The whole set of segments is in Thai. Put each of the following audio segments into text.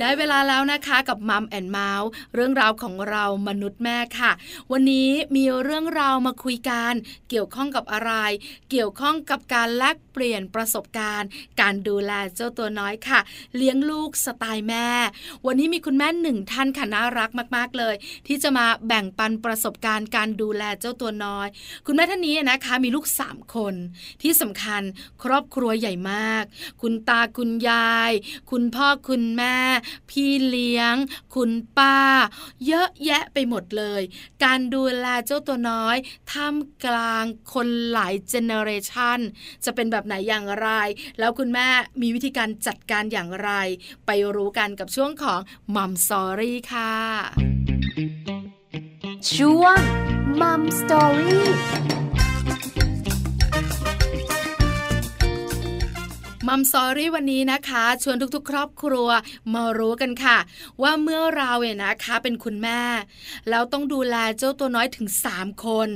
ได้เวลาแล้วนะคะกับ Mom and Mouth เรื่องราวของเรามนุษย์แม่ค่ะ วันนี้มีเรื่องราวมาคุยกันเกี่ยวข้องกับอะไร เกี่ยวข้องกับการแลกเปลี่ยนประสบการณ์ การดูแลเจ้าตัวน้อยค่ะ เลี้ยงลูกสไตล์แม่ วันนี้มีคุณแม่หนึ่งท่านค่ะน่ารักมาก ๆเลย ที่จะมาแบ่งปันประสบการณ์การดูแลเจ้าตัวน้อย คุณแม่ท่านนี้นะคะมีลูกสามคน ที่สำคัญครอบครัวใหญ่มาก คุณตาคุณยาย คุณพ่อคุณแม่พี่เลี้ยง คุณป้า เยอะแยะไปหมดเลย การดูแลเจ้าตัวน้อยท่ามกลางคนหลายเจเนอเรชันจะเป็นแบบไหนอย่างไร แล้วคุณแม่มีวิธีการจัดการอย่างไร ไปรู้กันกับช่วงของมัมสอรี่ค่ะ ช่วงมัมสอรี่ มัมซอรี่วันนี้นะคะ ชวนทุกๆ ครอบครัวมารู้กันค่ะ ว่าเมื่อเราเนี่ยนะคะเป็นคุณแม่ แล้วต้องดูแลเจ้าตัวน้อยถึง 3 คน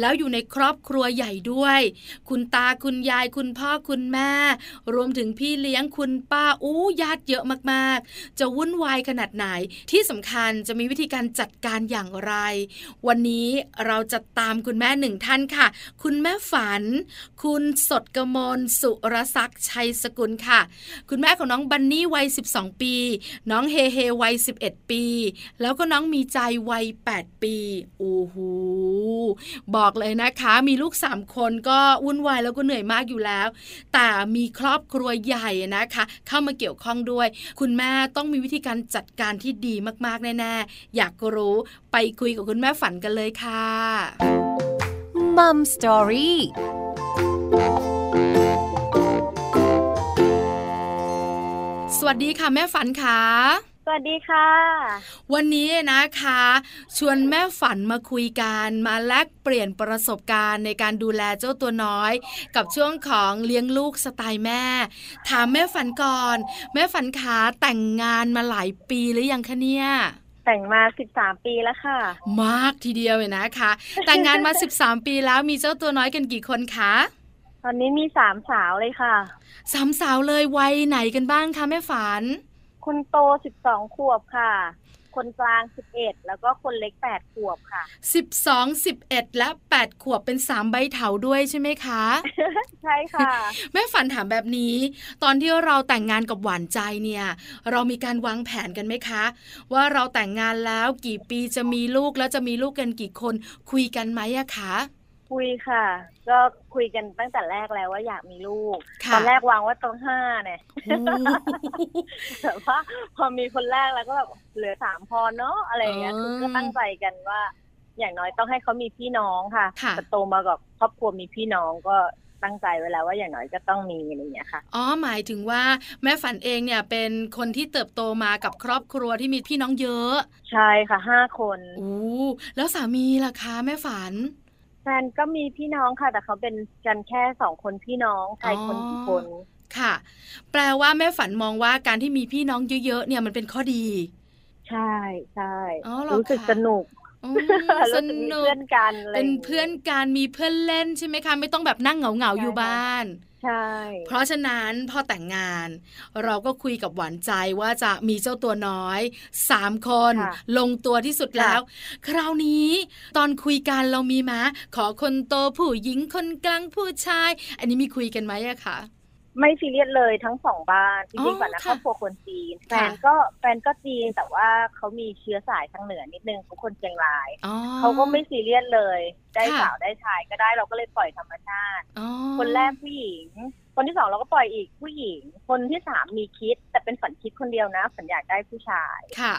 แล้วอยู่ในครอบครัวใหญ่ด้วย คุณตาคุณยายคุณพ่อคุณแม่ รวมถึงพี่เลี้ยงคุณป้าอู้ญาติเยอะมากๆ จะวุ่นวายขนาดไหน ที่สำคัญจะมีวิธีการจัดการอย่างไร วันนี้เราจะตามคุณแม่หนึ่งท่านค่ะ คุณแม่ฝัน คุณสดกมลสุรศักดิ์ชัยสกุลค่ะ คุณแม่ของน้องบันนี่วัย 12 ปี น้องเฮเฮวัย 11 ปี แล้วก็น้องมีใจวัย 8 ปี โอ้โห บอกเลยนะคะ มีลูก 3 คนก็วุ่นวายแล้วก็เหนื่อยมากอยู่แล้ว แต่มีครอบครัวใหญ่นะคะ เข้ามาเกี่ยวข้องด้วย คุณแม่ต้องมีวิธีการจัดการที่ดีมากๆ แน่ ๆ อยากรู้ไปคุยกับคุณแม่ฝันกันเลยค่ะมัมสตอรี่ วัสดีค่ะแม่ฝันค่ะสวัสดีค่ะ วันนี้นะคะ ชวนแม่ฝันมาคุยกันมาแลกเปลี่ยนประสบการณ์ในการดูแลเจ้าตัวน้อย กับช่วงของเลี้ยงลูกสไตล์แม่ ถามแม่ฝันก่อน แม่ฝันขาแต่งงานมาหลายปีหรือยังคะเนี่ยแต่งมาสิบสามปีแล้วค่ะ มากทีเดียวเลยนะคะ แต่งงานมาสิบสามปีแล้วมีเจ้าตัวน้อยกันกี่คนคะ ตอนนี้มีสามสาวเลยค่ะสามสาวเลยวัยไหนกันบ้างคะแม่ฝัน คนโตสิบสองขวบค่ะ คนกลางสิบเอ็ดแล้วก็คนเล็กแปดขวบค่ะสิบสองสิบเอ็ดและแปดขวบเป็นสามใบเถาด้วยใช่ไหมคะ ใช่ค่ะ แม่ฝันถามแบบนี้ ตอนที่เราแต่งงานกับหวานใจเนี่ย เรามีการวางแผนกันไหมคะ ว่าเราแต่งงานแล้วกี่ปีจะมีลูกแล้วจะมีลูกกันกี่คนคุยกันไหมอะคะ คุยค่ะ ก็คุยกันตั้งแต่แรกแล้วว่าอยากมีลูก ตอนแรกวางว่าต้องห้าเนี่ยแต่ว่าพอมีคนแรกแล้วก็แบบเหลือสามพอเนาะอะไรเงี้ยคือก็ตั้งใจกันว่า อย่างน้อยต้องให้เขามีพี่น้องค่ะแต่โตมากับครอบครัวมีพี่น้องก็ตั้งใจไว้แล้วว่าอย่างน้อยก็ต้องมีอะไรเงี้ยค่ะ อ๋อ หมายถึงว่าแม่ฝันเองเนี่ยเป็นคนที่เติบโตมากับครอบครัวที่มีพี่น้องเยอะ ใช่ค่ะห้าคนโอ้แล้วสามีล่ะคะ แม่ฝัน แฟนก็มีพี่น้องค่ะ แต่เขาเป็นกันแค่สองคนพี่น้องชายคนคนค่ะ แปลว่าแม่ฝันมองว่าการที่มีพี่น้องเยอะๆเนี่ยมันเป็นข้อดี ใช่ใช่รู้สึกสนุก สนุกเพื่อนกันเป็นเพื่อนกันมีเพื่อนเล่นใช่ไหมคะไม่ต้องแบบนั่งเหงาๆอยู่บ้านใช่เพราะฉะนั้นพอแต่งงาน เราก็คุยกับหวานใจว่าจะมีเจ้าตัวน้อยสามคนลงตัวที่สุดแล้ว คราวนี้ตอนคุยกันเรามีมะขอคนโตผู้หญิงคนกลางผู้ชาย อันนี้มีคุยกันไหมอะคะ ไม่ซีเรียสเลยทั้งสองบ้านจริงๆก่อนนะครอบครัวคนจีนแฟนก็แฟนก็จีนแต่ว่าเขามีเชื้อสายทางเหนือนิดนึงเขาคนเชียงรายเขาก็ไม่ซีเรียสเลย ได้สาวได้ชายก็ได้เราก็เลยปล่อยธรรมชาติ คนแรกผู้หญิง คนที่สองเราก็ปล่อยอีกผู้หญิง คนที่สามมีคิด แต่เป็นฝันคิดคนเดียวนะฝันอยากได้ผู้ชายค่ะ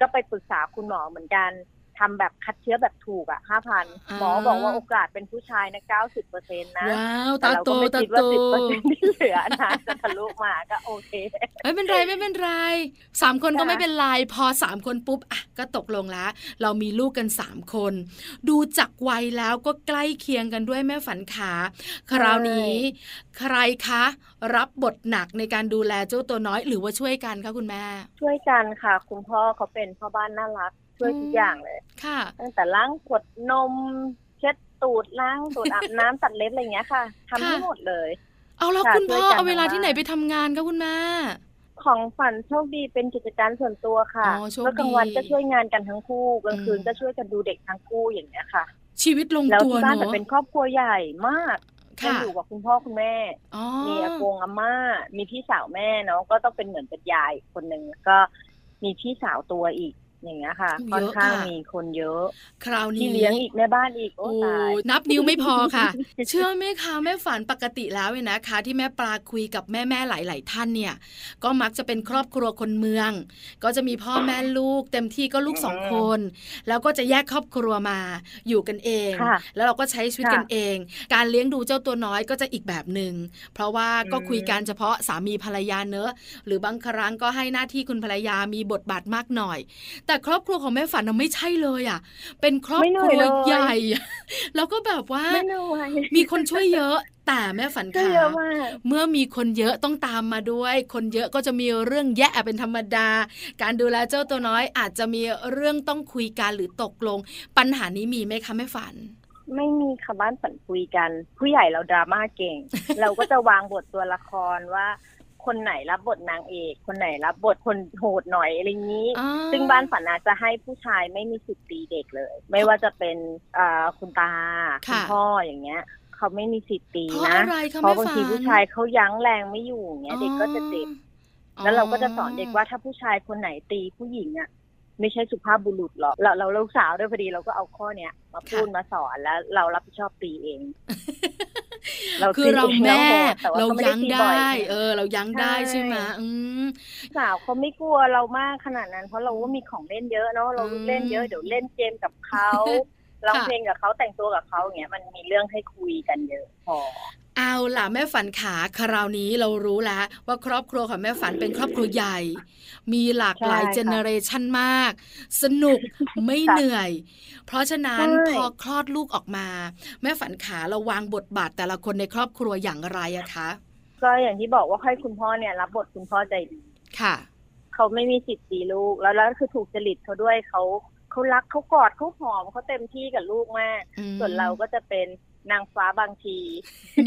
ก็ไปปรึกษาคุณหมอเหมือนกัน ทำแบบคัดเชื้อแบบถูกอะห้าพันหมอบอกว่าโอกาสเป็นผู้ชายนะเก้าสิบเปอร์เซ็นต์นะว้าวตาโตตาโตสิบเปอร์เซ็นต์ที่เหลือนะจะทะลุมาก็โอเคไม่เป็นไรไม่เป็นไรสามคนก็ไม่เป็นไรพอสามคนปุ๊บอะก็ตกลงแล้วเรามีลูกกันสามคน ดูจากวัยแล้วก็ใกล้เคียงกันด้วยแม่ฝันขาคราวนี้ ใครคะ รับบทหนักในการดูแลเจ้าตัวน้อยหรือว่าช่วยกันคะคุณแม่ ช่วยกันค่ะ คุณพ่อเขาเป็นพ่อบ้านน่ารัก ช่วยทุกอย่างเลย ค่ะ ตั้งแต่ล้างขวดนม เช็ดตูดล้างตูดอาบน้ำตัดเล็บอะไรเงี้ยค่ะทำให้หมดเลย เอาแล้วคุณพ่อเอาเวลาที่ไหนไปทำงานคะคุณแม่ของฝันโชคดีเป็นกิจการส่วนตัวค่ะเมื่อกลางวันก็ช่วยงานกันทั้งคู่กลางคืนก็ช่วยกันดูเด็กทั้งคู่อย่างเงี้ยค่ะ ชีวิตลงตัวเนาะแล้วที่บ้านแต่เป็นครอบครัวใหญ่มากอยู่กับคุณพ่อคุณแม่ มีอากงอาม่า มีพี่สาวแม่เนาะก็ต้องเป็นเหมือนเป็นยายคนหนึ่งก็มีพี่สาวตัวอีก อย่างเงี้ยค่ะค่อนข้างมีคนเยอะ คราวนี้เลี้ยงอีกแม่บ้านอีกโอ้ตายนับนิ้วไม่พอค่ะ เชื่อไหมคะแม่ฝันปกติแล้วเนี่ยนะคะ ที่แม่ปลาคุยกับแม่แม่หลาย ๆ ท่านเนี่ย ก็มักจะเป็นครอบครัวคนเมือง ก็จะมีพ่อแม่ลูก เต็มที่ก็ลูกสองคน แล้วก็จะแยกครอบครัวมาอยู่กันเอง แล้วเราก็ใช้ชีวิตกันเอง การเลี้ยงดูเจ้าตัวน้อยก็จะอีกแบบหนึ่งเพราะว่าก็คุยกันเฉพาะสามีภรรยาเนอะหรือบางครั้งก็ให้หน้าที่คุณภรรยามีบทบาทมากหน่อยแต่ครอบครัวของแม่ฝันไม่ใช่เลยอะ เป็นครอบครัวใหญ่ แล้วก็แบบว่า มีคนช่วยเยอะแต่แม่ฝันค่ะเมื่อมีคนเยอะต้องตามมาด้วย คนเยอะก็จะมีเรื่องแย่เป็นธรรมดา การดูแลเจ้าตัวน้อยอาจจะมีเรื่องต้องคุยกันหรือตกลง ปัญหานี้มีไหมคะแม่ฝัน ไม่มีค่ะบ้านฝันคุยกัน ผู้ใหญ่เราดราม่าเก่ง เราก็จะวางบทตัวละครว่า คนไหนรับบทนางเอก คนไหนรับบทคนโหดหน่อยอะไรนี้ ซึ่งบ้านฝันอาจจะให้ผู้ชายไม่มีสิทธิ์ตีเด็กเลย ไม่ว่าจะเป็นคุณตาคุณพ่ออย่างเงี้ยเขาไม่มีสิทธิ์ตีนะ เพราะบางทีผู้ชายเขายั้งแรงไม่อยู่เงี้ย เด็กก็จะเจ็บแล้วเราก็จะสอนเด็กว่าถ้าผู้ชายคนไหนตีผู้หญิงอะไม่ใช่สุภาพบุรุษหรอกเราเราลูกสาวด้วยพอดีเราก็เอาข้อเนี้ยมาพูดมาสอนแล้วเรารับผิดชอบตีเองเรา คือเราแม่เรายั้งได้ เออ เรายั้งได้ใช่ไหมอืมสาวเขาไม่กลัวเรามากขนาดนั้น เพราะเราก็มีของเล่นเยอะเนาะเราเล่นเยอะเดี๋ยวเล่นเกมกับเขาร้องเพลงกับเขาแต่งตัวกับเขาอย่างเงี้ยมันมีเรื่องให้คุยกันเยอะพอ เอาล่ะแม่ฝันขาคราวนี้เรารู้แล้ว ว่าครอบครัวของแม่ฝันเป็นครอบครัวใหญ่ มีหลากหลาย generation มาก สนุกไม่เหนื่อย เพราะฉะนั้นพอคลอดลูกออกมา แม่ฝันขาเราวางบทบาทแต่ละคนในครอบครัวอย่างไรอะคะก็อย่างที่บอกว่าให้คุณพ่อเนี่ย รับบทคุณพ่อใจดีค่ะเขาไม่มีสิทธิ์ตีลูกแล้วแล้วคือถูกจริตเขาด้วยเขาเขารักเขากอดเขาหอมเขาเต็มที่กับลูกมาก ส่วนเราก็จะเป็น นางฟ้าบางที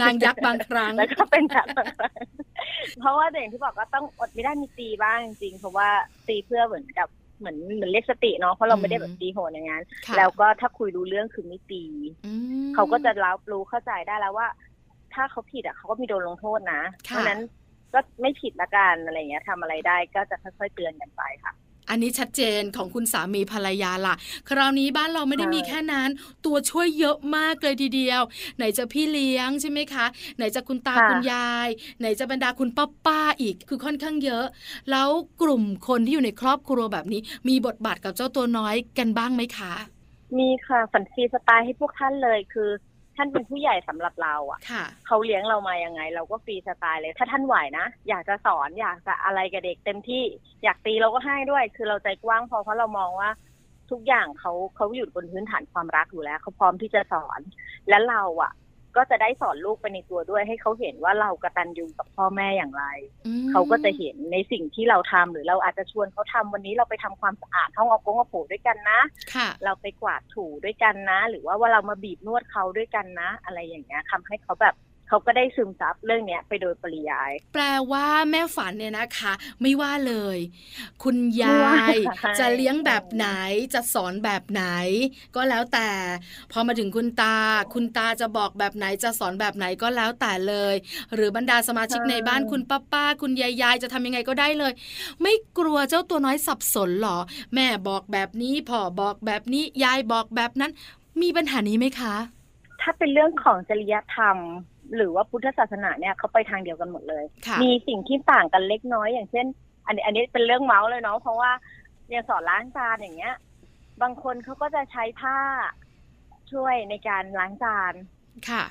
นางยักษ์บางครั้งแล้วก็เป็นแบบเพราะว่าอย่างที่บอกก็ต้องอดไม่ได้มีตีบ้างจริงเพราะว่าตีเพื่อเหมือนกับเหมือนเหมือนเรียกสติเนาะเพราะเราไม่ได้แบบตีโหดอย่างนั้นแล้วก็ถ้าคุยรู้เรื่องคือไม่ตีเขาก็จะรับรู้เข้าใจได้แล้วว่า ถ้าเขาผิดอะเขาก็มีโดนลงโทษนะเพราะนั้นก็ไม่ผิดละกันอะไรเงี้ยทำอะไรได้ก็จะค่อยๆเตือนกันไปค่ะ อันนี้ชัดเจนของคุณสามีภรรยาล่ะคราวนี้บ้านเราไม่ได้มีแค่นั้น ตัวช่วยเยอะมากเลยทีเดียว ไหนจะพี่เลี้ยงใช่ไหมคะ ไหนจะคุณตาคุณยาย ไหนจะบรรดาคุณป้าป้าอีกคือค่อนข้างเยอะ แล้วกลุ่มคนที่อยู่ในครอบครัวแบบนี้ มีบทบาทกับเจ้าตัวน้อยกันบ้างไหมคะ มีค่ะฝันซีสไตล์ให้พวกท่านเลยคือ ท่านเป็นผู้ใหญ่สำหรับเราอะเขาเลี้ยงเรามายังไง เราก็ฟรีสไตล์เลย ถ้าท่านไหวนะ อยากจะสอนอยากจะอะไรกับเด็กเต็มที่อยากตีเราก็ให้ด้วย คือเราใจกว้างพอเพราะเรามองว่าทุกอย่างเขาเขาอยู่บนพื้นฐานความรักอยู่แล้วเขาพร้อมที่จะสอน และเราอะ ก็จะได้สอนลูกไปในตัวด้วย ให้เขาเห็นว่าเรากระตันยูกับพ่อแม่อย่างไร เขาก็จะเห็นในสิ่งที่เราทำหรือเราอาจจะชวนเขาทำวันนี้เราไปทำความสะอาดห้องออกงอโผด้วยกันนะเราไปกวาดถูด้วยกันนะ หรือว่าว่าเรามาบีบนวดเขาด้วยกันนะ อะไรอย่างเงี้ยทำให้เขาแบบ เขาก็ได้ซึมซับเรื่องเนี้ยไปโดยปริยาย แปลว่าแม่ฝันเนี่ยนะคะ ไม่ว่าเลย คุณยายจะเลี้ยงแบบไหนจะสอนแบบไหน ก็แล้วแต่ พอมาถึงคุณตา คุณตาจะบอกแบบไหนจะสอนแบบไหนก็แล้วแต่เลย หรือบรรดาสมาชิกในบ้านคุณป้าป้าคุณยายยายจะทำยังไงก็ได้เลย ไม่กลัวเจ้าตัวน้อยสับสนหรอ แม่บอกแบบนี้พ่อบอกแบบนี้ยายบอกแบบนั้น มีปัญหานี้ไหมคะ ถ้าเป็นเรื่องของจริยธรรม หรือว่าพุทธศาสนาเนี่ยเขาไปทางเดียวกันหมดเลย มีสิ่งที่ต่างกันเล็กน้อย อย่างเช่น อันนี้อันนี้เป็นเรื่องเมาส์เลยเนาะเพราะว่าเนี่ยสอนล้างจานอย่างเงี้ย บางคนเขาก็จะใช้ผ้าช่วยในการล้างจาน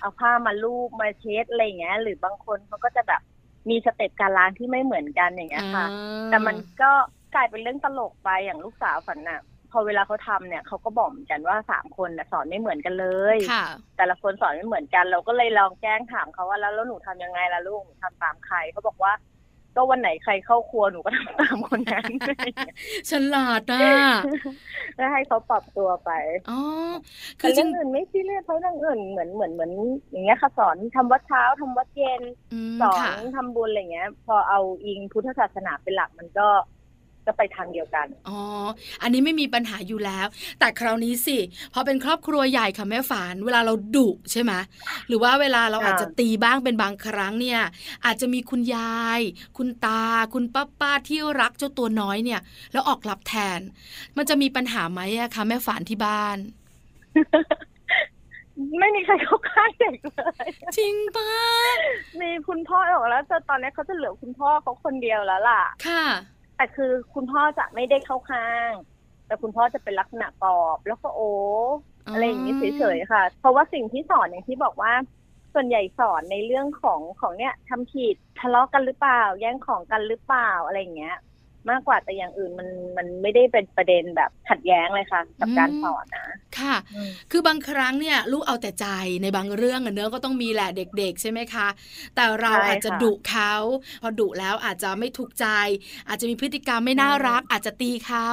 เอาผ้ามาลูบมาเช็ดอะไรเงี้ย หรือบางคนเขาก็จะแบบมีสเต็ปการล้างที่ไม่เหมือนกันอย่างเงี้ยค่ะ แต่มันก็กลายเป็นเรื่องตลกไปอย่างลูกสาวฝันน่ะ พอเวลาเขาทำเนี่ยเขาก็บอกเหมือนกันว่าสามคนสอนไม่เหมือนกันเลยแต่ละคนสอนไม่เหมือนกัน เราก็เลยลองแจ้งถามเขาว่าแล้วแล้วหนูทำยังไงล่ะลูกหนูทำตามใครเขาบอกว่า ก็วันไหนใครเข้าครัวหนูก็ทำตามคนนั้นฉลาดอะก็ให้เขาปรับตัวไปอ๋อคือเรื่องอื่นไม่ซีเรียสเพราะเรื่องอื่นเหมือนเหมือนเหมือน อย่างเงี้ยค่ะสอนทำวัดเช้าทำวัดเย็นสอนทำบุญอะไรเงี้ย พอเอาอิงพุทธศาสนาเป็นหลักมันก็ ก็ไปทางเดียวกัน อ๋อ อันนี้ไม่มีปัญหาอยู่แล้ว แต่คราวนี้สิพอเป็นครอบครัวใหญ่ค่ะแม่ฝาน เวลาเราดุใช่ไหมหรือว่าเวลาเราอาจจะตีบ้างเป็นบางครั้งเนี่ย อาจจะมีคุณยาย คุณตา คุณป้าป้าที่รักเจ้าตัวน้อยเนี่ย แล้วออกรับแทน มันจะมีปัญหาไหมอะคะแม่ฝานที่บ้าน ไม่มีใครเข้าข้างเด็กเลยจริงปะมีคุณพ่อออกแล้วแต่ตอนนี้เขาจะเหลือคุณพ่อเขาคนเดียวแล้วล่ะ ค่ะ แต่คือคุณพ่อจะไม่ได้เข้าข้าง แต่คุณพ่อจะเป็นลักษณะปอบ แล้วก็โอ้อะไรอย่างนี้เฉยๆค่ะ เพราะว่าสิ่งที่สอนอย่างที่บอกว่า ส่วนใหญ่สอนในเรื่องของของเนี้ยทำผิดทะเลาะกันหรือเปล่า แย่งของกันหรือเปล่าอะไรอย่างเงี้ย มากกว่าแต่อย่างอื่นมันมันไม่ได้เป็นประเด็นแบบขัดแย้งเลยค่ะกับการสอนนะค่ะ คือบางครั้งเนี่ยลูกเอาแต่ใจในบางเรื่องเนื้อก็ต้องมีแหละเด็ก ๆ ใช่ไหมคะ แต่เราอาจจะดุเขาพอดุแล้วอาจจะไม่ถูกใจ อาจจะมีพฤติกรรมไม่น่ารัก อาจจะตีเขา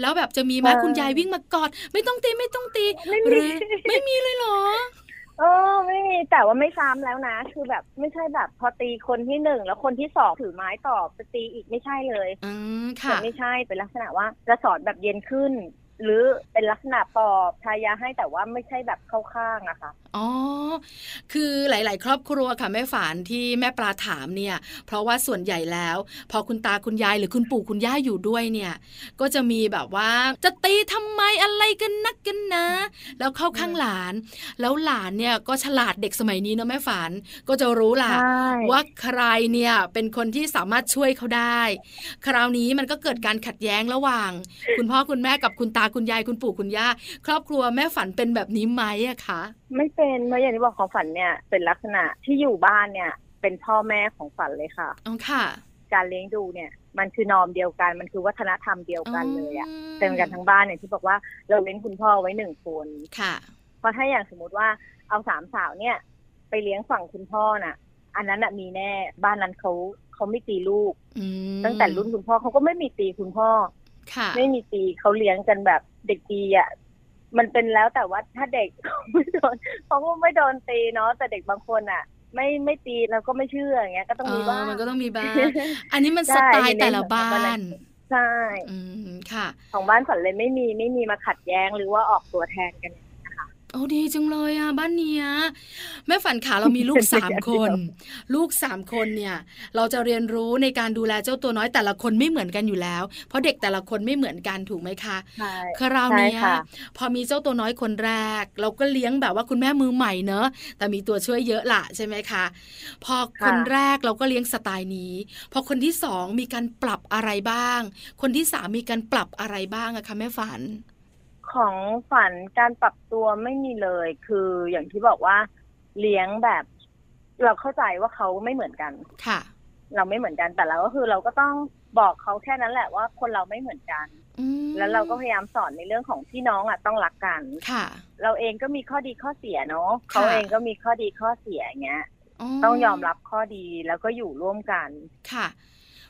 แล้วแบบจะมีไหมคุณยายวิ่งมากอด ไม่ต้องตีไม่ต้องตีหรือไม่มีเลยเหรอ เออไม่มีแต่ว่าไม่ซ้ำแล้วนะ คือแบบไม่ใช่แบบพอตีคนที่หนึ่งแล้วคนที่สองถือไม้ต่อไปตีอีกไม่ใช่เลยอืมค่ะ ไม่ใช่เป็นลักษณะว่าจะสอนแบบเย็นขึ้น หรือเป็นลักษณะปอบทายาให้แต่ว่าไม่ใช่แบบเข้าข้างอะค่ะอ๋อคือหลาย ๆ ครอบครัวค่ะแม่ฝานที่แม่ปลาถามเนี่ย เพราะว่าส่วนใหญ่แล้ว พอคุณตาคุณยายหรือคุณปู่คุณย่าอยู่ด้วยเนี่ย ก็จะมีแบบว่าจะตีทำไมอะไรกันนักกันนะ แล้วเข้าข้างหลาน แล้วหลานเนี่ยก็ฉลาดเด็กสมัยนี้เนาะแม่ฝานก็จะรู้ล่ะว่าใครเนี่ยเป็นคนที่สามารถช่วยเขาได้ คราวนี้มันก็เกิดการขัดแย้งระหว่าง คุณพ่อคุณแม่กับคุณตาคุณยายคุณปู่คุณย่าครอบครัวแม่ฝันเป็นแบบนี้ไหมอะคะไม่เป็นเมื่ออย่างที่บอกของฝันเนี่ยเป็นลักษณะที่อยู่บ้านเนี่ย เป็นพ่อแม่ของฝันเลยค่ะอ๋อค่ะ การเลี้ยงดูเนี่ยมันคือนอมเดียวกัน มันคือวัฒนธรรมเดียวกันเลยอะเป็นกันทั้งบ้านเนี่ยที่บอกว่าเราเลี้ยงคุณพ่อไว้หนึ่งคนค่ะ เพราะถ้าอย่างสมมติว่าเอาสามสาวเนี่ย ไปเลี้ยงฝั่งคุณพ่อน่ะ อันนั้นอะมีแน่บ้านนั้นเขาเขาไม่ตีลูกตั้งแต่รุ่นคุณพ่อเขาก็ไม่มีตีคุณพ่อ ไม่มีตีเขาเลี้ยงกันแบบเด็กดีอะมันเป็นแล้วแต่ว่าถ้าเด็กเขาไม่โดนเขาก็ไม่โดนตีเนาะแต่เด็กบางคนอะ ไม่ไม่ตีแล้วก็ไม่เชื่ออย่างเงี้ยก็ต้องมีบ้างมันก็ต้องมีบ้างอันนี้มันสไตล์แต่ละบ้านใช่ค่ะ ของบ้านฝันเลยไม่มีไม่มีมาขัดแย้งหรือว่าออกตัวแทนกัน โอ้ดีจังเลยอะบ้านเนี้ยแม่ฝันขาเรามีลูกสามคน ลูกสามคนเนี่ย เราจะเรียนรู้ในการดูแลเจ้าตัวน้อยแต่ละคนไม่เหมือนกันอยู่แล้ว เพราะเด็กแต่ละคนไม่เหมือนกันถูกไหมคะใช่คราวนี้พอมีเจ้าตัวน้อยคนแรก เราก็เลี้ยงแบบว่าคุณแม่มือใหม่เนอะแต่มีตัวช่วยเยอะละใช่ไหมคะ พอคนแรกเราก็เลี้ยงสไตล์นี้ พอคนที่สองมีการปรับอะไรบ้าง คนที่สามมีการปรับอะไรบ้างอะคะแม่ฝัน ของฝันการปรับตัวไม่มีเลย คืออย่างที่บอกว่าเลี้ยงแบบ เราเข้าใจว่าเขาไม่เหมือนกัน ค่ะ เราไม่เหมือนกันแต่เราก็คือเราก็ต้องบอกเขาแค่นั้นแหละว่าคนเราไม่เหมือนกันแล้วเราก็พยายามสอนในเรื่องของพี่น้องอะต้องรักกันค่ะ เราเองก็มีข้อดีข้อเสียเนาะเขาเองก็มีข้อดีข้อเสียอย่างเงี้ยต้องยอมรับข้อดีแล้วก็อยู่ร่วมกันค่ะ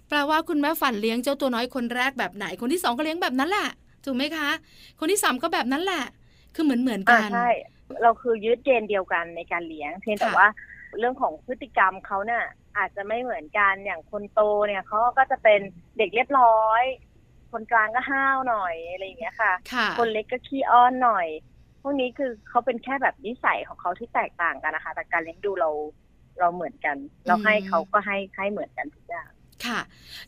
แปลว่าคุณแม่ฝันเลี้ยงเจ้าตัวน้อยคนแรกแบบไหนคนที่สองก็เลี้ยงแบบนั้นแหละ ถูกไหมคะ คนที่สามก็แบบนั้นแหละ คือเหมือนเหมือนกันใช่เราคือยึดเกณฑ์เดียวกันในการเลี้ยงเพียงแต่ว่าเรื่องของพฤติกรรมเขาเนี่ยอาจจะไม่เหมือนกันอย่างคนโตเนี่ยเขาก็จะเป็นเด็กเรียบร้อย คนกลางก็ห้าวหน่อยอะไรอย่างเงี้ยค่ะ คนเล็กก็ขี้อ้อนหน่อย พวกนี้คือเขาเป็นแค่แบบนิสัยของเขาที่แตกต่างกันนะคะแต่การเลี้ยงดูเราเราเหมือนกัน เราให้เขาก็ให้ให้เหมือนกันทุกอย่าง ค่ะ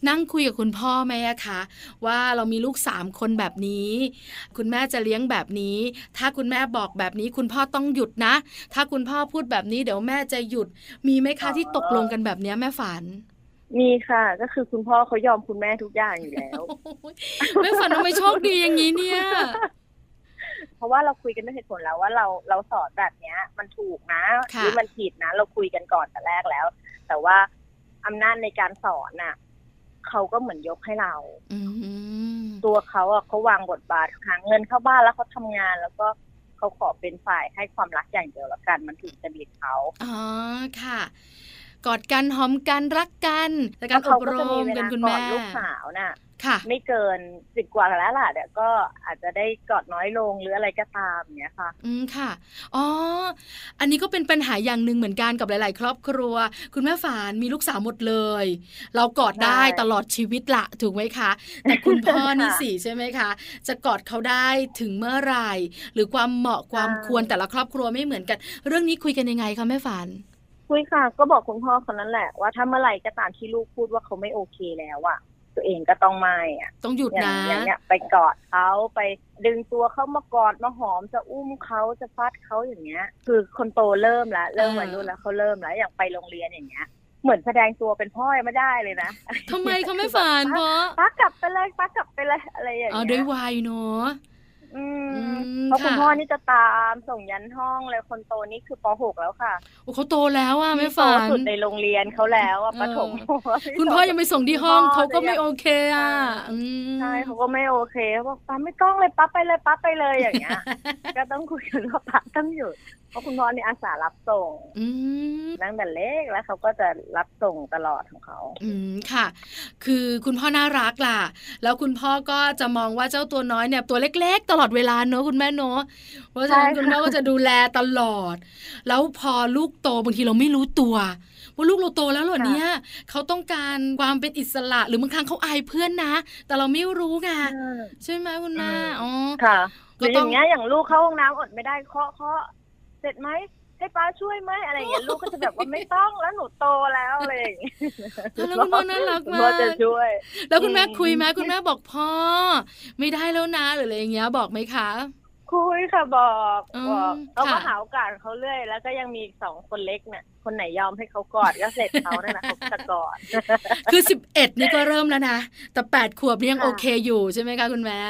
นั่งคุยกับคุณพ่อไหมอะคะ ว่าเรามีลูกสามคนแบบนี้ คุณแม่จะเลี้ยงแบบนี้ ถ้าคุณแม่บอกแบบนี้ คุณพ่อต้องหยุดนะ ถ้าคุณพ่อพูดแบบนี้เดี๋ยวแม่จะหยุด มีไหมคะที่ตกลงกันแบบนี้แม่ฝันมีค่ะ ก็คือคุณพ่อเขายอมคุณแม่ทุกอย่างอยู่แล้วแม่ฝันทำไมโชคดีอย่างนี้เนี่ย เพราะว่าเราคุยกันด้วยเหตุผลแล้วว่าเราเราสอนแบบเนี้ย มันถูกนะหรือมันผิดนะ เราคุยกันก่อนแต่แรกแล้ว แต่ว่า อำนาจในการสอนน่ะเขาก็เหมือนยกให้เราตัวเขาอะเขาวางบทบาทหาเงินเข้าบ้านแล้วเขาทำงาน แล้วก็เขาขอเป็นฝ่ายให้ความรักอย่างเดียวแล้วกัน มันถึงจะดีเขาอ๋อค่ะกอดกันหอมกันรักกันแต่การอบรมกันคุณแม่ลูกสาวน่ะค่ะ ไม่เกินสิบกว่าแล้วล่ะเดี๋ยวก็อาจจะได้กอดน้อยลงหรืออะไรก็ตามเนี้ยค่ะ อืมค่ะ อ๋อ อันนี้ก็เป็นปัญหาอย่างหนึ่งเหมือนกันกับหลาย ๆ ครอบครัว คุณแม่ฝานมีลูกสาวหมดเลย เรากอดได้ตลอดชีวิตละถูกไหมคะ แต่คุณพ่อนี่สิใช่ไหมคะ จะกอดเขาได้ถึงเมื่อไหร่ หรือความเหมาะความควรแต่ละครอบครัวไม่เหมือนกัน เรื่องนี้คุยกันยังไงคะแม่ฝานคุยค่ะ ก็บอกคุณพ่อคนนั้นแหละว่าถ้าเมื่อไหร่ก็ตามที่ลูกพูดว่าเขาไม่โอเคแล้วอะ ตัวเองก็ต้องไม่อะต้องหยุดนะอย่างเนี้ยไปกอดเขาไปดึงตัวเขามากอดมาหอมจะอุ้มเขาจะฟัดเขาอย่างเงี้ย คือคนโตเริ่มแล้วเริ่มวัยรุ่นแล้วเขาเริ่มแล้วอย่างไปโรงเรียนอย่างเงี้ยเหมือนแสดงตัวเป็นพ่อไม่ได้เลยนะทำไมเขาไม่ฝันเพราะป้ากลับไปเลยป้ากลับไปเลยอะไรอย่างเงี้ยอ๋อด้วยวัยเนาะอืม เพราะคุณพ่อนี่จะตามส่งยันห้องเลยคนโตนี่คือป .6 แล้วค่ะโอ้เขาโตแล้วอะไม่ฝันสุดในโรงเรียนเขาแล้วอะประถมคุณพ่อยังไม่ส่งที่ห้องเขาก็ไม่โอเคอะใช่เขาก็ไม่โอเคเขาบอกป้าไม่ต้องเลยป้าไปเลยป้าไปเลยอย่างเงี้ย ก็ต้องคุยกันว่าป้าต้องหยุดเพราะคุณพ่อนี่อาสารับส่งนั่งแต่เล็กแล้วเขาก็จะรับส่งตลอดของเขา อืมค่ะ คือคุณพ่อน่ารักล่ะ แล้วคุณพ่อก็จะมองว่าเจ้าตัวน้อยเนี่ยตัวเล็กๆ ตลอดเวลาเนอะคุณแม่เนอะเพราะฉะนั้นคุณพ่อก็จะดูแลตลอด แล้วพอลูกโตบางทีเราไม่รู้ตัวว่าลูกเราโตแล้วเหรอเนี่ยเขาต้องการความเป็นอิสระหรือบางครั้งเขาอายเพื่อนนะ แต่เราไม่รู้ไงใช่ไหมคุณแม่อ๋อค่ะก็อย่างเงี้ยอย่างลูกเข้าห้องน้ำอดไม่ได้เคาะเคาะเสร็จไหม ให้ป้าช่วยไหมอะไรอย่างเงี้ยลูกก็จะแบบว่าไม่ต้องแล้วหนูโตแล้วอะไรอย่างเงี้ยแล้วคุณพ่อน่ารักมากพ่อจะช่วย แล้วคุณแม่คุยไหมคุณแม่บอกพ่อ ไม่ได้แล้วนะหรืออะไรอย่างเงี้ยบอกไหมคะคุยค่ะบอกบอกเขาก็หาโอกาสเขาเรื่อย แล้วก็ยังมีสองคนเล็กเนี่ยคนไหนยอมให้เขากอดก็เสร็จเขาเนี่ยนะเขาจะกอดคือสิบเอ็ดนี่ก็เริ่มแล้วนะแต่แปดขวบนี่ยังโอเคอยู่ใช่ไหมคะคุณแม่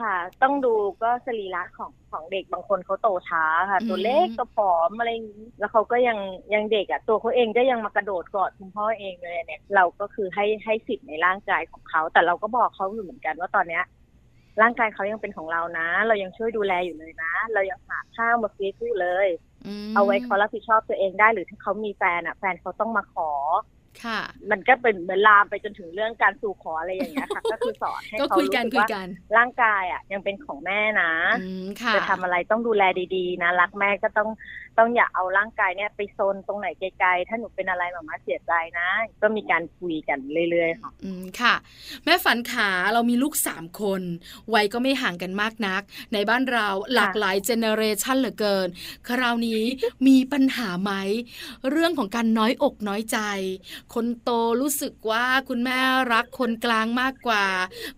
ค่ะ ต้องดูก็สรีระของของเด็กบางคนเขาโตช้าค่ะ ตัวเล็กตัวผอมอะไรอย่างนี้แล้วเขาก็ยังยังเด็กอะตัวเขาเองก็ยังมากระโดดกอดคุณพ่อเองเลยเนี่ย เราก็คือให้ให้สิทธิ์ในร่างกายของเขา แต่เราก็บอกเขาอยู่เหมือนกันว่าตอนเนี้ยร่างกายเขายังเป็นของเรานะ เรายังช่วยดูแลอยู่เลยนะ เรายังหาข้าวมาฟีดเลย เอาไว้เขารับผิดชอบตัวเองได้หรือถ้าเขามีแฟนอะ แฟนเขาต้องมาขอ ค่ะมันก็เป็นเหมือนลามไปจนถึงเรื่องการสู่ขออะไรอย่างเงี้ยค่ะ ก็คือสอนให้เขารู้สึกว่าร่างกายอะ ยังเป็นของแม่นะจะทำอะไรต้องดูแลดีๆ นะรักแม่ก็ต้องต้องอย่าเอาร่างกายเนี่ยไปโซนตรงไหนไกลๆ ถ้าหนูเป็นอะไรมามาเสียใจนะ ก็มีการคุยกันเรื่อยๆค่ะ อืมค่ะ แม่ฝันขาเรามีลูกสามคนวัยก็ไม่ห่างกันมากนัก ในบ้านเราหลากหลายเจเนเรชันเหลือเกิน คราวนี้มีปัญหาไหม เรื่องของการน้อยอกน้อยใจคนโตรู้สึกว่าคุณแม่รักคนกลางมากกว่า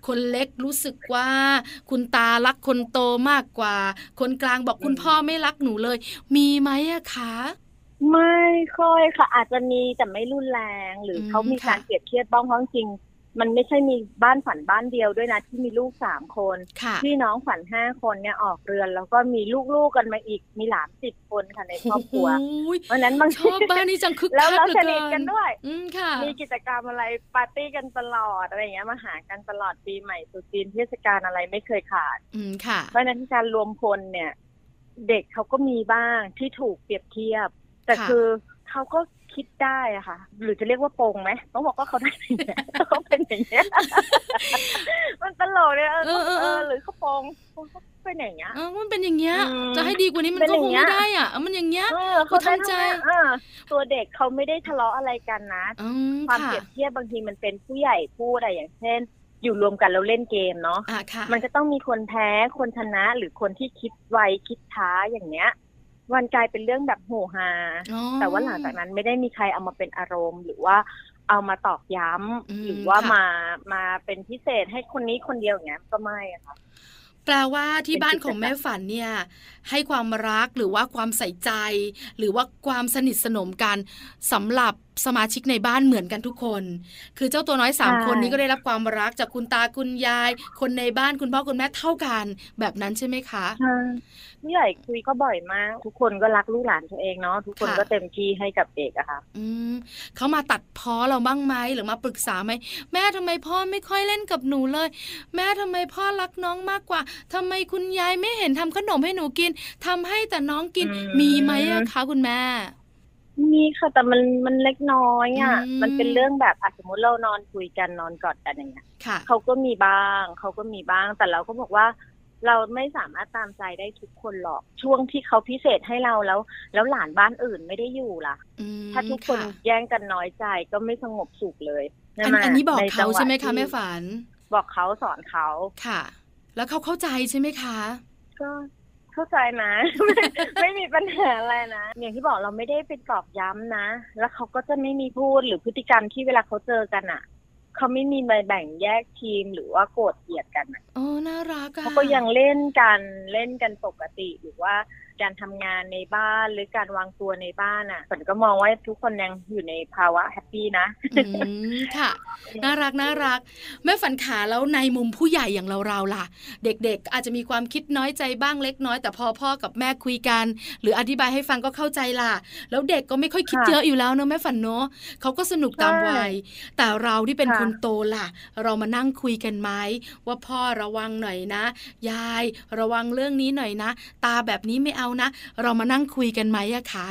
คนเล็กรู้สึกว่า คุณตารักคนโตมากกว่า คนกลางบอกคุณพ่อไม่รักหนูเลย มีไหมอะคะไม่ค่อยค่ะ อาจจะมีแต่ไม่รุนแรง หรือเขามีการเปรียบเทียบบ้างเพราะจริง มันไม่ใช่มีบ้านฝันบ้านเดียวด้วยนะที่มีลูกสามคนพี่น้องฝันห้าคนเนี่ยออกเรือน แล้วก็มีลูกๆกันมาอีกมีหลานสิบคนค่ะในครอบครัวเพราะนั้นบางชอบบ้านนี้จังคึกแล้วเราสนิทกันด้วยมีกิจกรรมอะไรปาร์ตี้กันตลอดอะไรเงี้ยมาหากันตลอดปีใหม่สุจีนเทศกาลอะไรไม่เคยขาดเพราะนั้นการรวมพลเนี่ย เด็กเขาก็มีบ้างที่ถูกเปรียบเทียบ แต่คือเขาก็ คิดได้อะค่ะ หรือจะเรียกว่าโปงไหมต้องบอกว่าเขาได้เขาเป็นอย่างเงี้ยมันตลกเลยเออเออหรือเขาโปงเขาเป็นอย่างเงี้ยมันเป็นอย่างเงี้ยจะให้ดีกว่านี้มันก็คงไม่ได้อะมันอย่างเงี้ยเขาทำใจตัวเด็กเขาไม่ได้ทะเลาะอะไรกันนะความเปรียบเทียบบางทีมันเป็นผู้ใหญ่พูดอะไรอย่างเช่น อยู่รวมกันแล้วเล่นเกมเนาะมันจะต้องมีคนแพ้คนชนะหรือคนที่คิดไวคิดช้าอย่างเนี้ย มันกลายเป็นเรื่องแบบโหฮาแต่ว่าหลังจากนั้นไม่ได้มีใครเอามาเป็นอารมณ์ หรือว่าเอามาตอกย้ำหรือว่ามามาเป็นพิเศษให้คนนี้คนเดียวอย่างเงี้ยก็ไม่ค่ะแปลว่าที่บ้านของแม่ฝันเนี่ย ให้ความรักหรือว่าความใส่ใจ หรือว่าความสนิทสนมกันสำหรับ สมาชิกในบ้านเหมือนกันทุกคน คือเจ้าตัวน้อยสามคนนี้ก็ได้รับความรักจากคุณตาคุณยาย คนในบ้านคุณพ่อคุณแม่เท่ากันแบบนั้นใช่ไหมคะผู้ใหญ่คุยก็บ่อยมาก ทุกคนก็รักลูกหลานตัวเองเนาะทุกคนก็เต็มที่ให้กับเด็กอะค่ะ อืมเขามาตัดพ้อเราบ้างไหมหรือมาปรึกษาไหมแม่ทำไมพ่อไม่ค่อยเล่นกับหนูเลย แม่ทำไมพ่อรักน้องมากกว่าทำไมคุณยายไม่เห็นทำขนมให้หนูกินทำให้แต่น้องกินมีไหมอะคะคุณแม่ มีค่ะแต่มันมันเล็กน้อยอะมันเป็นเรื่องแบบสมมติเรานอนคุยกันนอนกอดกันอย่างเงี้ยเขาก็มีบ้างเขาก็มีบ้าง แต่เราก็บอกว่า เราไม่สามารถตามใจได้ทุกคนหรอกช่วงที่เขาพิเศษให้เราแล้ว แล้วหลานบ้านอื่นไม่ได้อยู่ล่ะถ้าทุกคนแย่งกันน้อยใจก็ไม่สงบสุขเลยอันนี้บอกเขาใช่ไหมคะแม่ฝัน บอกเขาสอนเขา ค่ะ แล้วเขาเข้าใจใช่ไหมคะ ก็ เข้าใจนะ ไม่มีปัญหาอะไรนะ อย่างที่บอกเราไม่ได้ไปตอกย้ำนะ แล้วเขาก็จะไม่มีพูดหรือพฤติกรรมที่เวลาเขาเจอกันอะเขาไม่มีมาแบ่งแยกทีมหรือว่าโกรธเกลียดกันโอ้น่ารักเขาก็ยังเล่นกันเล่นกันปกติหรือว่า การทำงานในบ้านหรือการวางตัวในบ้านอะฝนก็มองว่าทุกคนยังอยู่ในภาวะแฮปปี้นะค่ะ น่ารักน่ารัก แม่ฝันขาแล้วในมุมผู้ใหญ่อย่างเราเราล่ะ เด็กๆ อาจจะมีความคิดน้อยใจบ้างเล็กน้อย แต่พอพ่อกับแม่คุยกัน หรืออธิบายให้ฟังก็เข้าใจล่ะ แล้วเด็กก็ไม่ค่อยคิดเยอะอยู่แล้วเนอะแม่ฝันเนอะเขาก็สนุกตามวัยแต่เราที่เป็นคนโตล่ะ เรามานั่งคุยกันไหมว่าพ่อระวังหน่อยนะ ยายระวังเรื่องนี้หน่อยนะ ตาแบบนี้ไม่เอานะ เรามานั่งคุยกันไหมอะคะ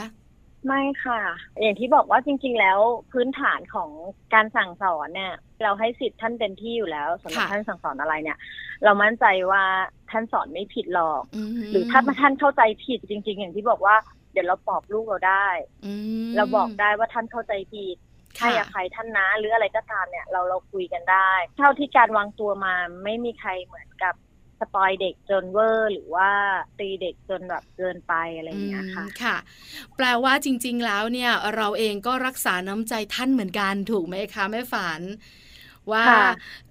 ไม่ค่ะ อย่างที่บอกว่าจริง ๆ แล้วพื้นฐานของการสั่งสอนเนี่ย เราให้สิทธิ์ท่านเต็มที่อยู่แล้วสำหรับท่านสั่งสอนอะไรเนี่ย เรามั่นใจว่าท่านสอนไม่ผิดหรอก หรือถ้าท่านเข้าใจผิดจริง ๆ อย่างที่บอกว่าเดี๋ยวเราปอบลูกเราได้เราบอกได้ว่าท่านเข้าใจผิดให้อภัยท่านนะหรืออะไรก็ตามเนี่ย เราเราคุยกันได้ เท่าที่การวางตัวมาไม่มีใครเหมือนกับ สปอยเด็กจนเวอร์ หรือว่าตีเด็กจนแบบเกินไปอะไรอย่างเงี้ยค่ะค่ะ แปลว่าจริง ๆ แล้วเนี่ย เราเองก็รักษาน้ำใจท่านเหมือนกันถูกไหมคะแม่ฝันว่า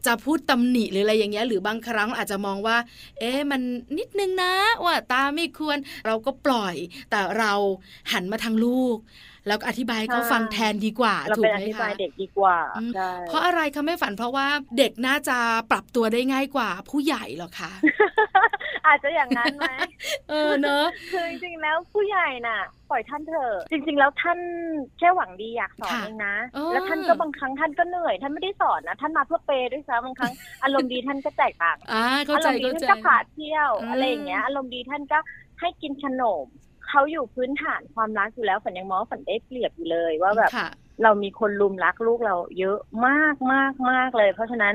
จะพูดตำหนิหรืออะไรอย่างเงี้ยหรือบางครั้งอาจจะมองว่า เอ๊ะมันนิดนึงนะว่าตาไม่ควรเราก็ปล่อย แต่เราหันมาทางลูก แล้วอธิบายเขาฟังแทนดีกว่าถูกไหมคะอธิบายเด็กดีกว่าเพราะอะไรคะแม่ฝันเพราะว่าเด็กน่าจะปรับตัวได้ง่ายกว่าผู้ใหญ่หรอคะอาจจะอย่างนั้นไหมเออเนอะคือจริงๆแล้วผู้ใหญ่น่ะปล่อยท่านเถอะจริง ๆ แล้วท่านแค่หวังดีอยากสอนเองนะ แล้วท่านก็บางครั้งท่านก็เหนื่อยท่านไม่ได้สอนนะท่านมาเพื่อเปย์ด้วยซ้ำบางครั้งอารมณ์ดีท่านก็แจกต่างอารมณ์ดีท่านก็พาเที่ยวอะไรอย่างเงี้ยอารมณ์ดีท่านก็ให้กินขนม เขาอยู่พื้นฐานความรักอยู่แล้วฝันยังมองฝันได้เปรียบอยู่เลยว่าแบบเรามีคนลุมรักลูกเราเยอะมากมากมากเลย เพราะฉะนั้น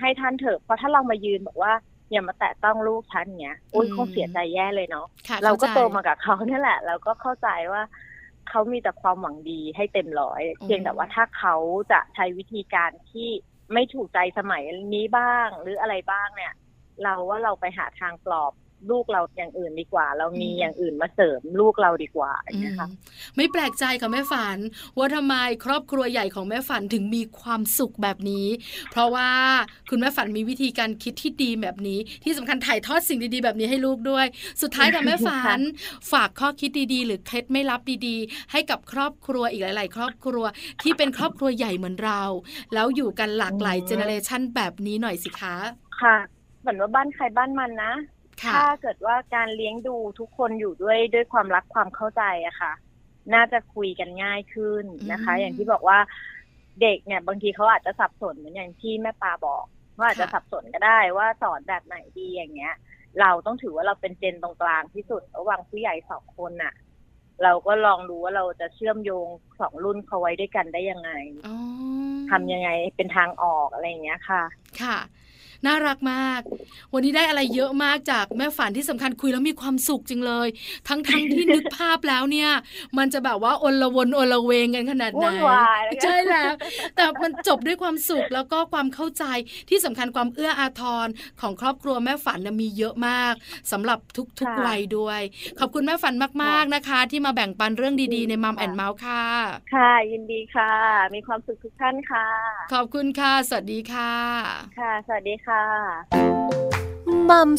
ให้ท่านเถอะเพราะถ้าเรามายืนบอกว่าอย่ามาแตะต้องลูกฉันเงี้ยอุ้ยคงเสียใจแย่เลยเนาะเราก็โตมากับเขาเนี่ยแหละ เราก็เข้าใจว่าเขามีแต่ความหวังดีให้เต็มร้อย เพียงแต่ว่าถ้าเขาจะใช้วิธีการที่ไม่ถูกใจสมัยนี้บ้าง หรืออะไรบ้างเนี่ย เราว่าเราไปหาทางปลอบ ลูกเราอย่างอื่นดีกว่า เรามีอย่างอื่นมาเสริมลูกเราดีกว่านะคะไม่แปลกใจค่ะแม่ฝัน ว่าทำไมครอบครัวใหญ่ของแม่ฝันถึงมีความสุขแบบนี้ เพราะว่าคุณแม่ฝันมีวิธีการคิดที่ดีแบบนี้ ที่สำคัญถ่ายทอดสิ่งดีๆ แบบนี้ให้ลูกด้วย สุดท้ายค่ะแม่ฝัน ฝากข้อคิดดีๆ หรือเคล็ดไม่ลับดีๆ ให้กับครอบครัวอีกหลาย ๆ ครอบครัวที่เป็นครอบครัวใหญ่เหมือนเรา แล้วอยู่กันหลากหลายเจเนเรชันแบบนี้หน่อยสิคะค่ะเหมือนว่าบ้านใครบ้านมันนะ ถ้าเกิดว่าการเลี้ยงดูทุกคนอยู่ด้วยด้วยความรักความเข้าใจอะค่ะ น่าจะคุยกันง่ายขึ้นนะคะ อย่างที่บอกว่าเด็กเนี่ย บางทีเขาอาจจะสับสนเหมือนอย่างที่แม่ปาบอกว่าอาจจะสับสนก็ได้ว่าสอนแบบไหนดีอย่างเงี้ย เราต้องถือว่าเราเป็นเจนตรงกลางที่สุดระหว่างผู้ใหญ่สองคนน่ะ เราก็ลองดูว่าเราจะเชื่อมโยงสองรุ่นเขาไว้ด้วยกันได้ยังไงทำยังไงเป็นทางออกอะไรอย่างเงี้ยค่ะ ค่ะ น่ารักมาก วันนี้ได้อะไรเยอะมากจากแม่ฝันที่สำคัญคุยแล้วมีความสุขจริงเลย ทั้งทั้งที่นึกภาพแล้วเนี่ย มันจะแบบว่าอนละวนอนละเวงกันขนาดไหนใช่แล้ว แต่มันจบด้วยความสุขแล้วก็ความเข้าใจที่สำคัญความเอื้ออาทรของครอบครัวแม่ฝันมีเยอะมากสำหรับทุกๆวัยด้วย ขอบคุณแม่ฝันมากๆนะคะ ที่มาแบ่งปันเรื่องดีๆ ในมัมแอนเมาส์ค่ะ ค่ะ ยินดีค่ะ มีความสุขทุกท่านค่ะ ขอบคุณค่ะ สวัสดีค่ะ ค่ะ สวัสดีค่ะ่ะมัม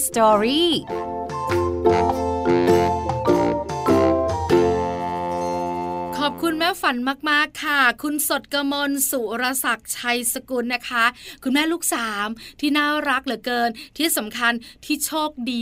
อรี่ขอบคุณแม่ฝันมากๆค่ะ คุณสดกมลสุรศักดิ์ชัยสกุลนะคะ คุณแม่ลูกสามที่น่ารักเหลือเกิน ที่สำคัญที่โชคดี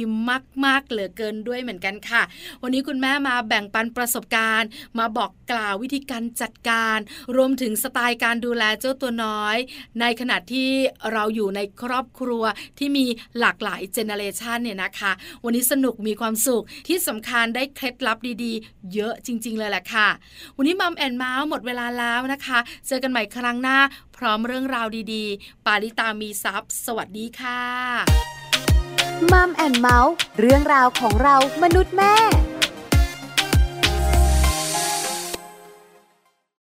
มาก ๆ เหลือเกินด้วยเหมือนกันค่ะ วันนี้คุณแม่มาแบ่งปันประสบการณ์ มาบอกกล่าววิธีการจัดการ รวมถึงสไตล์การดูแลเจ้าตัวน้อย ในขณะที่เราอยู่ในครอบครัวที่มีหลากหลาย generation เนี่ยนะคะ วันนี้สนุกมีความสุขที่สำคัญได้เคล็ดลับดีๆ เยอะจริง ๆ เลยแหละค่ะวันนี้ Mom and Mouth หมดเวลาแล้วนะคะ เจอกันใหม่ครั้งหน้า พร้อมเรื่องราวดีๆ ปาลิตามีซัพ์สวัสดีค่ะ Mom and Mouth เรื่องราวของเรามนุษย์แม่